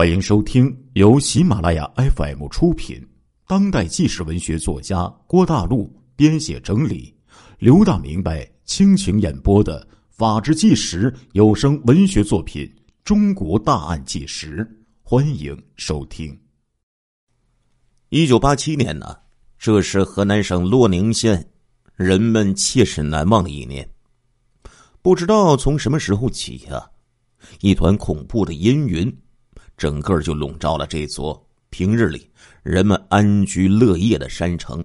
欢迎收听由喜马拉雅 FM 出品、当代纪实文学作家郭大陆编写整理、刘大明白倾情演播的《法制纪实》有声文学作品《中国大案纪实》，欢迎收听。一九八七年呢，这是河南省洛宁县人们切实难忘的一年。不知道从什么时候起呀，一团恐怖的阴云。整个就笼罩了这座平日里人们安居乐业的山城。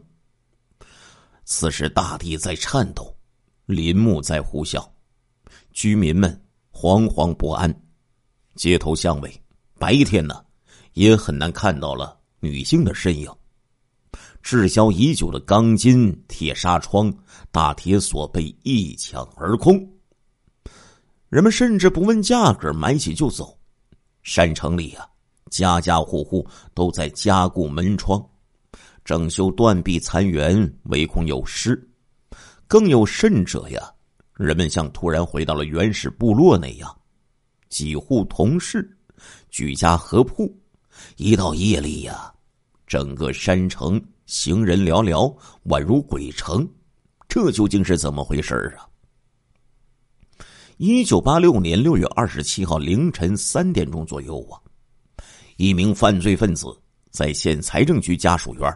此时大地在颤抖，林木在呼啸，居民们惶惶不安。街头巷尾，白天呢也很难看到了女性的身影。滞销已久的钢筋铁纱窗、大铁锁被一抢而空，人们甚至不问价格，买起就走。山城里呀，家家户户都在加固门窗，整修断壁残垣，唯恐有失。更有甚者呀，人们像突然回到了原始部落那样，几户同室，举家合铺。一到夜里呀，整个山城行人寥寥，宛如鬼城。这究竟是怎么回事啊？一九八六年六月二十七号凌晨三点钟左右啊，一名犯罪分子在县财政局家属院，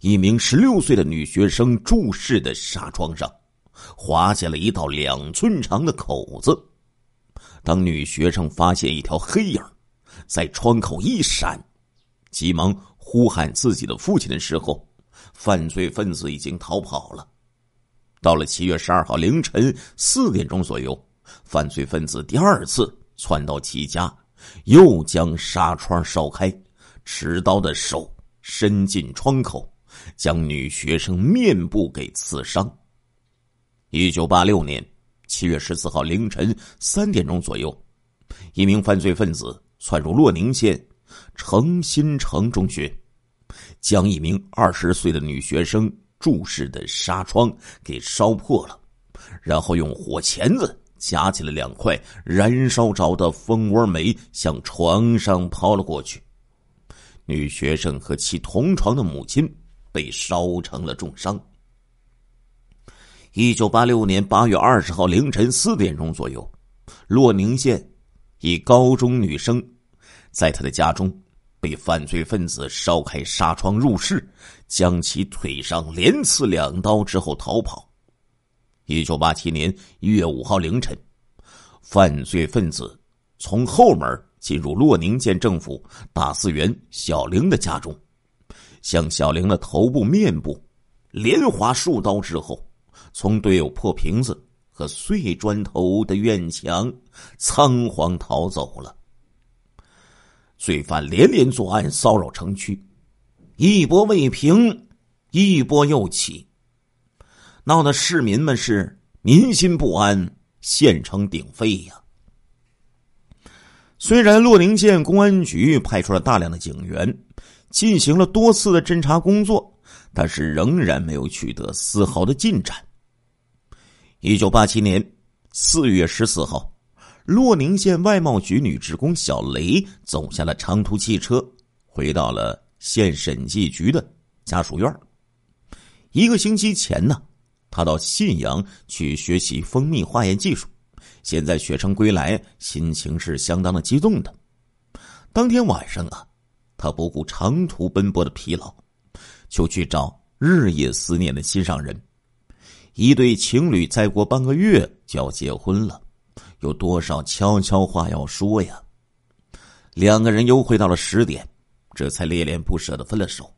一名十六岁的女学生注视的纱窗上，划下了一道两寸长的口子。当女学生发现一条黑影在窗口一闪，急忙呼喊自己的父亲的时候，犯罪分子已经逃跑了。到了七月十二号凌晨四点钟左右。犯罪分子第二次窜到其家，又将纱窗烧开，持刀的手伸进窗口，将女学生面部给刺伤。一九八六年七月十四号凌晨三点钟左右，一名犯罪分子窜入洛宁县诚新城中学，将一名二十岁的女学生注视的纱窗给烧破了，然后用火钳子。夹起了两块燃烧着的蜂窝煤，向床上抛了过去。女学生和其同床的母亲被烧成了重伤。一九八六年八月二十号凌晨四点钟左右，洛宁县一高中女生在她的家中被犯罪分子烧开纱窗入室，将其腿上连刺两刀之后逃跑。一九八七年一月五号凌晨，犯罪分子从后门进入洛宁县政府大四员小玲的家中，向小玲的头部、面部连划数刀之后，从堆有破瓶子和碎砖头的院墙仓皇逃走了。罪犯连连作案，骚扰城区，一波未平，一波又起。闹得市民们是民心不安，县城鼎沸呀。虽然洛宁县公安局派出了大量的警员，进行了多次的侦查工作，但是仍然没有取得丝毫的进展。一九八七年四月十四号，洛宁县外贸局女职工小雷走下了长途汽车，回到了县审计局的家属院。一个星期前呢。他到信阳去学习蜂蜜化验技术，现在学成归来，心情是相当的激动的。当天晚上啊，他不顾长途奔波的疲劳，就去找日夜思念的心上人。一对情侣再过半个月就要结婚了，有多少悄悄话要说呀？两个人幽会到了十点，这才恋恋不舍的分了手。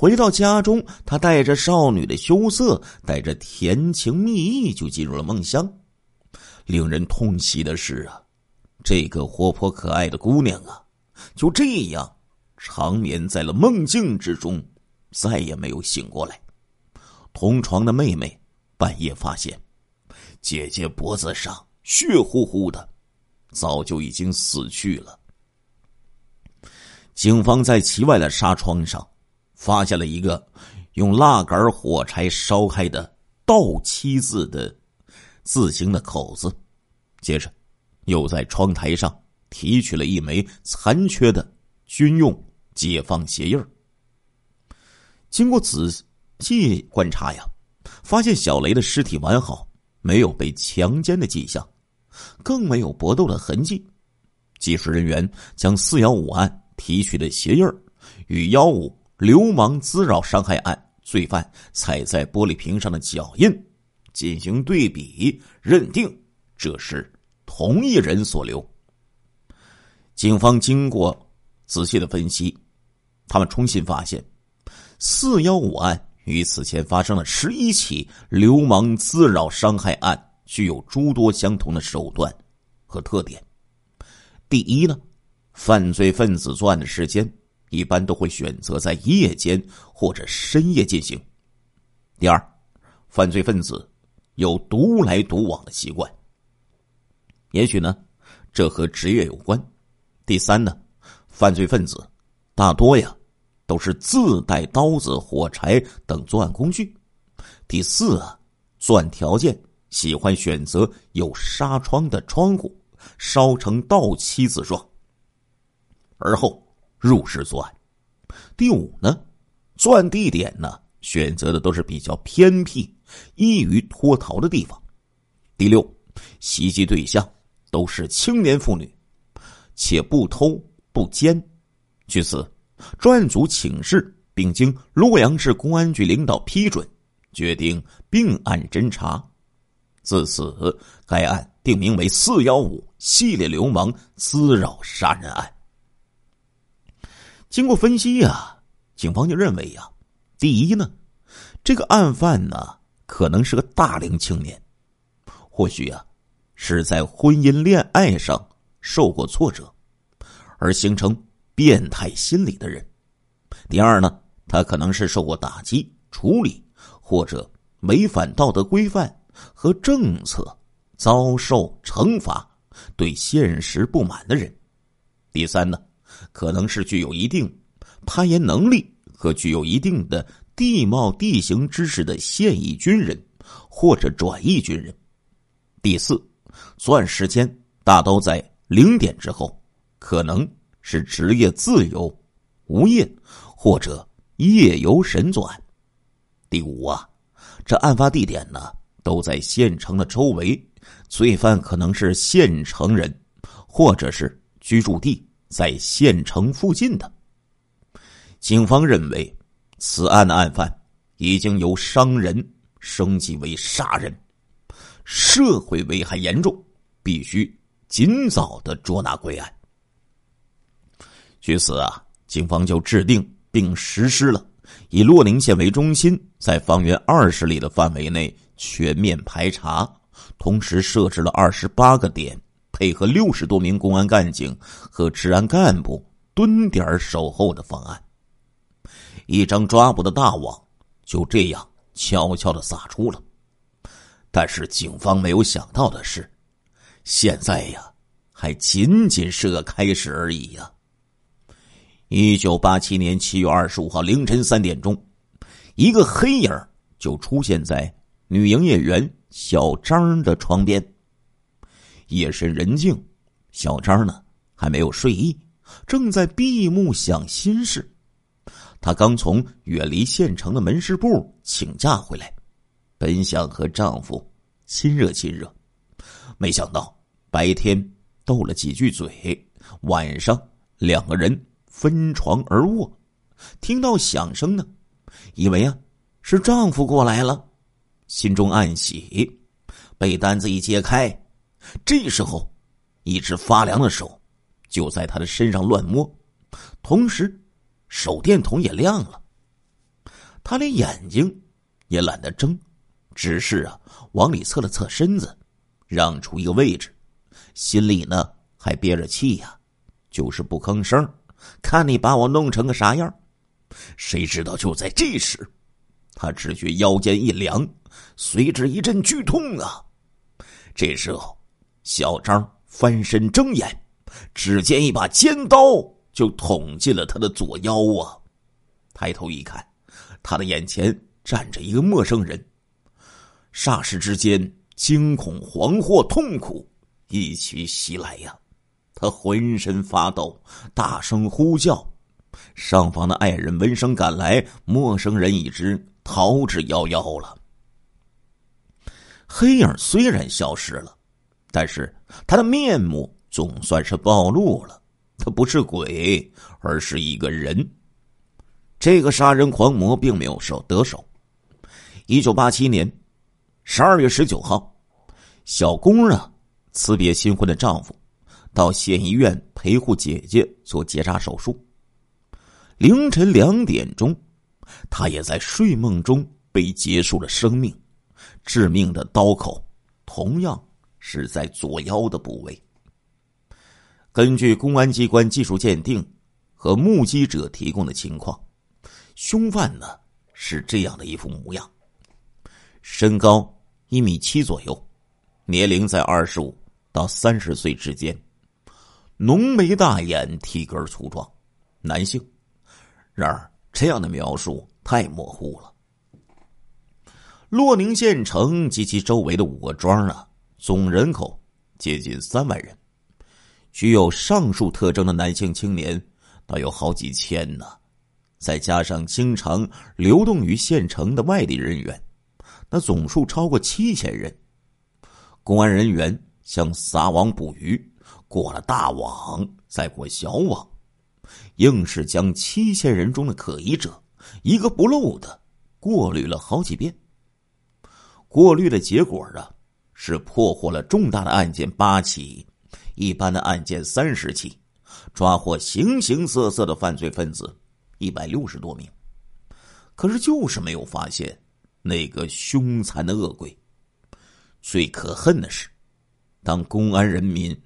回到家中，他带着少女的羞涩，带着甜情蜜意，就进入了梦乡。令人痛惜的是啊，这个活泼可爱的姑娘啊，就这样长眠在了梦境之中，再也没有醒过来。同床的妹妹半夜发现，姐姐脖子上血乎乎的，早就已经死去了。警方在其外的纱窗上。发现了一个用蜡杆火柴烧开的“倒七”字的字形的口子，接着又在窗台上提取了一枚残缺的军用解放鞋印经过仔细观察呀，发现小雷的尸体完好，没有被强奸的迹象，更没有搏斗的痕迹。技术人员将四幺五案提取的鞋印与幺五流氓滋扰伤害案罪犯踩在玻璃瓶上的脚印进行对比，认定这是同一人所留。警方经过仔细的分析，他们重新发现，四幺五案与此前发生的十一起流氓滋扰伤害案具有诸多相同的手段和特点。第一呢，犯罪分子作案的时间一般都会选择在夜间或者深夜进行。第二，犯罪分子有独来独往的习惯，也许呢，这和职业有关。第三呢，犯罪分子大多呀都是自带刀子、火柴等作案工具。第四啊，作案条件喜欢选择有纱窗的窗户，烧成倒七字状，而后入室作案。第五呢，作案地点呢选择的都是比较偏僻、易于脱逃的地方。第六，袭击对象都是青年妇女。且不偷不奸。据此，专案组请示并经洛阳市公安局领导批准，决定并案侦查。自此，该案定名为“四幺五系列流氓滋扰杀人案”。经过分析呀，警方就认为呀，第一呢，这个案犯呢可能是个大龄青年，或许啊是在婚姻恋爱上。受过挫折，而形成变态心理的人。第二呢，他可能是受过打击、处理或者违反道德规范和政策，遭受惩罚，对现实不满的人。第三呢，可能是具有一定攀岩能力和具有一定的地貌地形知识的现役军人或者转役军人。第四，作案时间大都在。零点之后，可能是职业自由、无业或者夜游神作案。第五啊，这案发地点呢都在县城的周围，罪犯可能是县城人，或者是居住地在县城附近的。警方认为，此案的案犯已经由伤人升级为杀人，社会危害严重，必须。尽早的捉拿归案。据此啊，警方就制定并实施了以洛宁县为中心，在方圆二十里的范围内全面排查，同时设置了二十八个点，配合六十多名公安干警和治安干部蹲点守候的方案。一张抓捕的大网就这样悄悄的撒出了。但是警方没有想到的是。现在呀，还仅仅是个开始而已呀。一九八七年七月二十五号凌晨三点钟，一个黑影就出现在女营业员小张的床边。夜深人静，小张呢还没有睡意，正在闭目想心事。她刚从远离县城的门市部请假回来，本想和丈夫亲热亲热，没想到。白天斗了几句嘴，晚上两个人分床而卧，听到响声呢，以为啊是丈夫过来了，心中暗喜。被单子一揭开，这时候一只发凉的手就在他的身上乱摸，同时手电筒也亮了。他连眼睛也懒得睁，只是啊往里侧了侧身子，让出一个位置。心里呢还憋着气呀，就是不吭声，看你把我弄成个啥样。谁知道就在这时，他只觉腰间一凉，随之一阵剧痛啊！这时候，小张翻身睁眼，只见一把尖刀就捅进了他的左腰啊！抬头一看，他的眼前站着一个陌生人，霎时之间，惊恐、惶惑、痛苦。一起袭来呀！他浑身发抖，大声呼叫。上方的爱人闻声赶来，陌生人已知逃之夭夭了。黑影虽然消失了，但是他的面目总算是暴露了。他不是鬼，而是一个人。这个杀人狂魔并没有手得手。一九八七年十二月十九号，小工啊辞别新婚的丈夫，到县医院陪护姐姐做结扎手术。凌晨两点钟，他也在睡梦中被结束了生命。致命的刀口同样是在左腰的部位。根据公安机关技术鉴定和目击者提供的情况，凶犯呢是这样的一副模样：身高一米七左右，年龄在二十五到三十岁之间，浓眉大眼，体格粗壮，男性。然而，这样的描述太模糊了。洛宁县城及其周围的五个庄啊，总人口接近三万人，具有上述特征的男性青年，倒有好几千呢。再加上经常流动于县城的外地人员，那总数超过七千人。公安人员像撒网捕鱼，过了大网，再过小网。硬是将七千人中的可疑者一个不漏的过滤了好几遍。过滤的结果啊，是破获了重大的案件八起，一般的案件三十起，抓获形形色色的犯罪分子一百六十多名。可是就是没有发现那个凶残的恶鬼。最可恨的是，当公安人民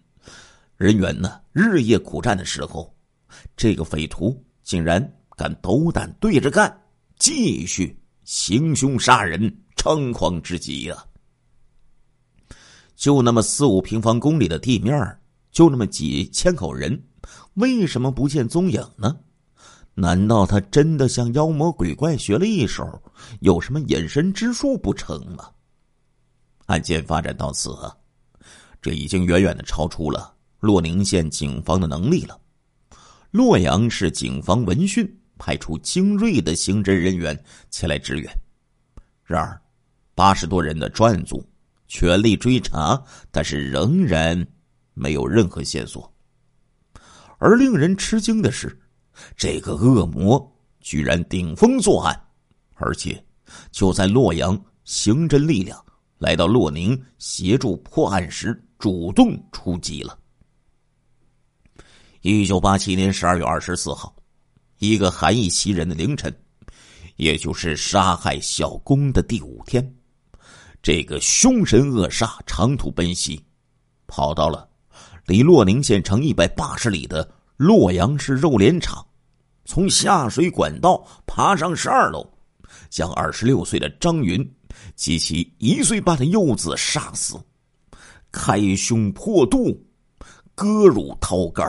人员呢日夜苦战的时候。这个匪徒竟然敢斗胆对着干，继续行凶杀人，猖狂之极呀！就那么四五平方公里的地面，就那么几千口人，为什么不见踪影呢？难道他真的向妖魔鬼怪学了一手，有什么隐身之术不成吗？案件发展到此，这已经远远的超出了洛宁县警方的能力了。洛阳市警方闻讯派出精锐的刑侦人员前来支援，然而八十多人的专案组全力追查，但是仍然没有任何线索。而令人吃惊的是，这个恶魔居然顶风作案，而且就在洛阳刑侦力量来到洛宁协助破案时，主动出击了。一九八七年十二月二十四号，一个寒意袭人的凌晨，也就是杀害小工的第五天，这个凶神恶煞长途奔袭，跑到了离洛宁县城一百八十里的洛阳市肉联厂，从下水管道爬上十二楼，将二十六岁的张云及其一岁半的幼子杀死，开胸破肚，割乳掏肝。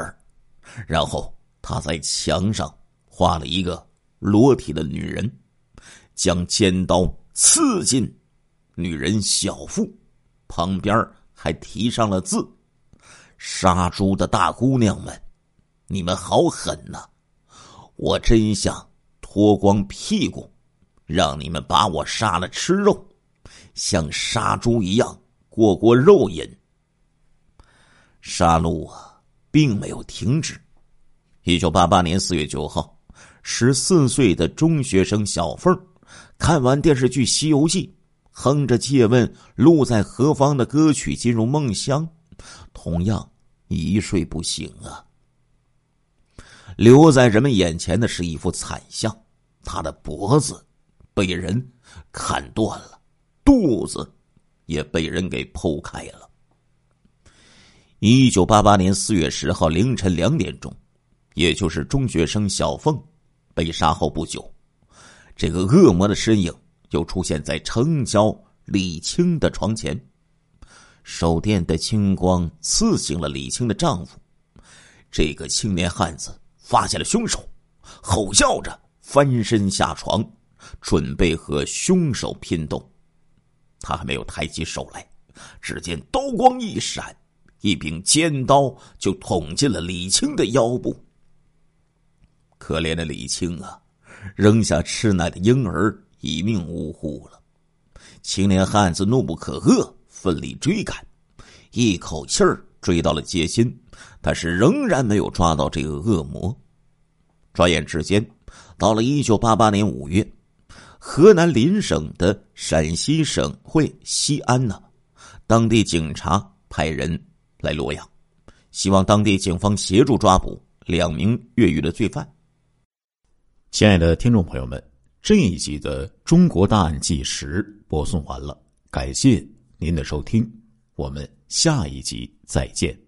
然后他在墙上画了一个裸体的女人，将尖刀刺进女人小腹，旁边还提上了字：“杀猪的大姑娘们，你们好狠呐！我真想脱光屁股，让你们把我杀了吃肉，像杀猪一样过过肉瘾。杀戮啊，并没有停止。”一九八八年四月九号，十四岁的中学生小凤看完电视剧《西游记》，哼着借问路在何方的歌曲进入梦乡，同样一睡不醒啊。留在人们眼前的是一幅惨相：他的脖子被人砍断了，肚子也被人给剖开了。一九八八年四月十号凌晨两点钟。也就是中学生小凤被杀后不久，这个恶魔的身影就出现在城郊李青的床前，手电的青光刺醒了李青的丈夫。这个青年汉子发现了凶手，吼叫着翻身下床，准备和凶手拼斗。他还没有抬起手来，只见刀光一闪，一柄尖刀就捅进了李青的腰部。可怜的李青啊，扔下吃奶的婴儿，一命呜呼了。青年汉子怒不可遏，奋力追赶，一口气儿追到了街心，但是仍然没有抓到这个恶魔。转眼之间，到了一九八八年五月，河南邻省的陕西省会西安呢，当地警察派人来洛阳，希望当地警方协助抓捕两名越狱的罪犯。亲爱的听众朋友们，这一集的《中国大案纪实》播送完了，感谢您的收听，我们下一集再见。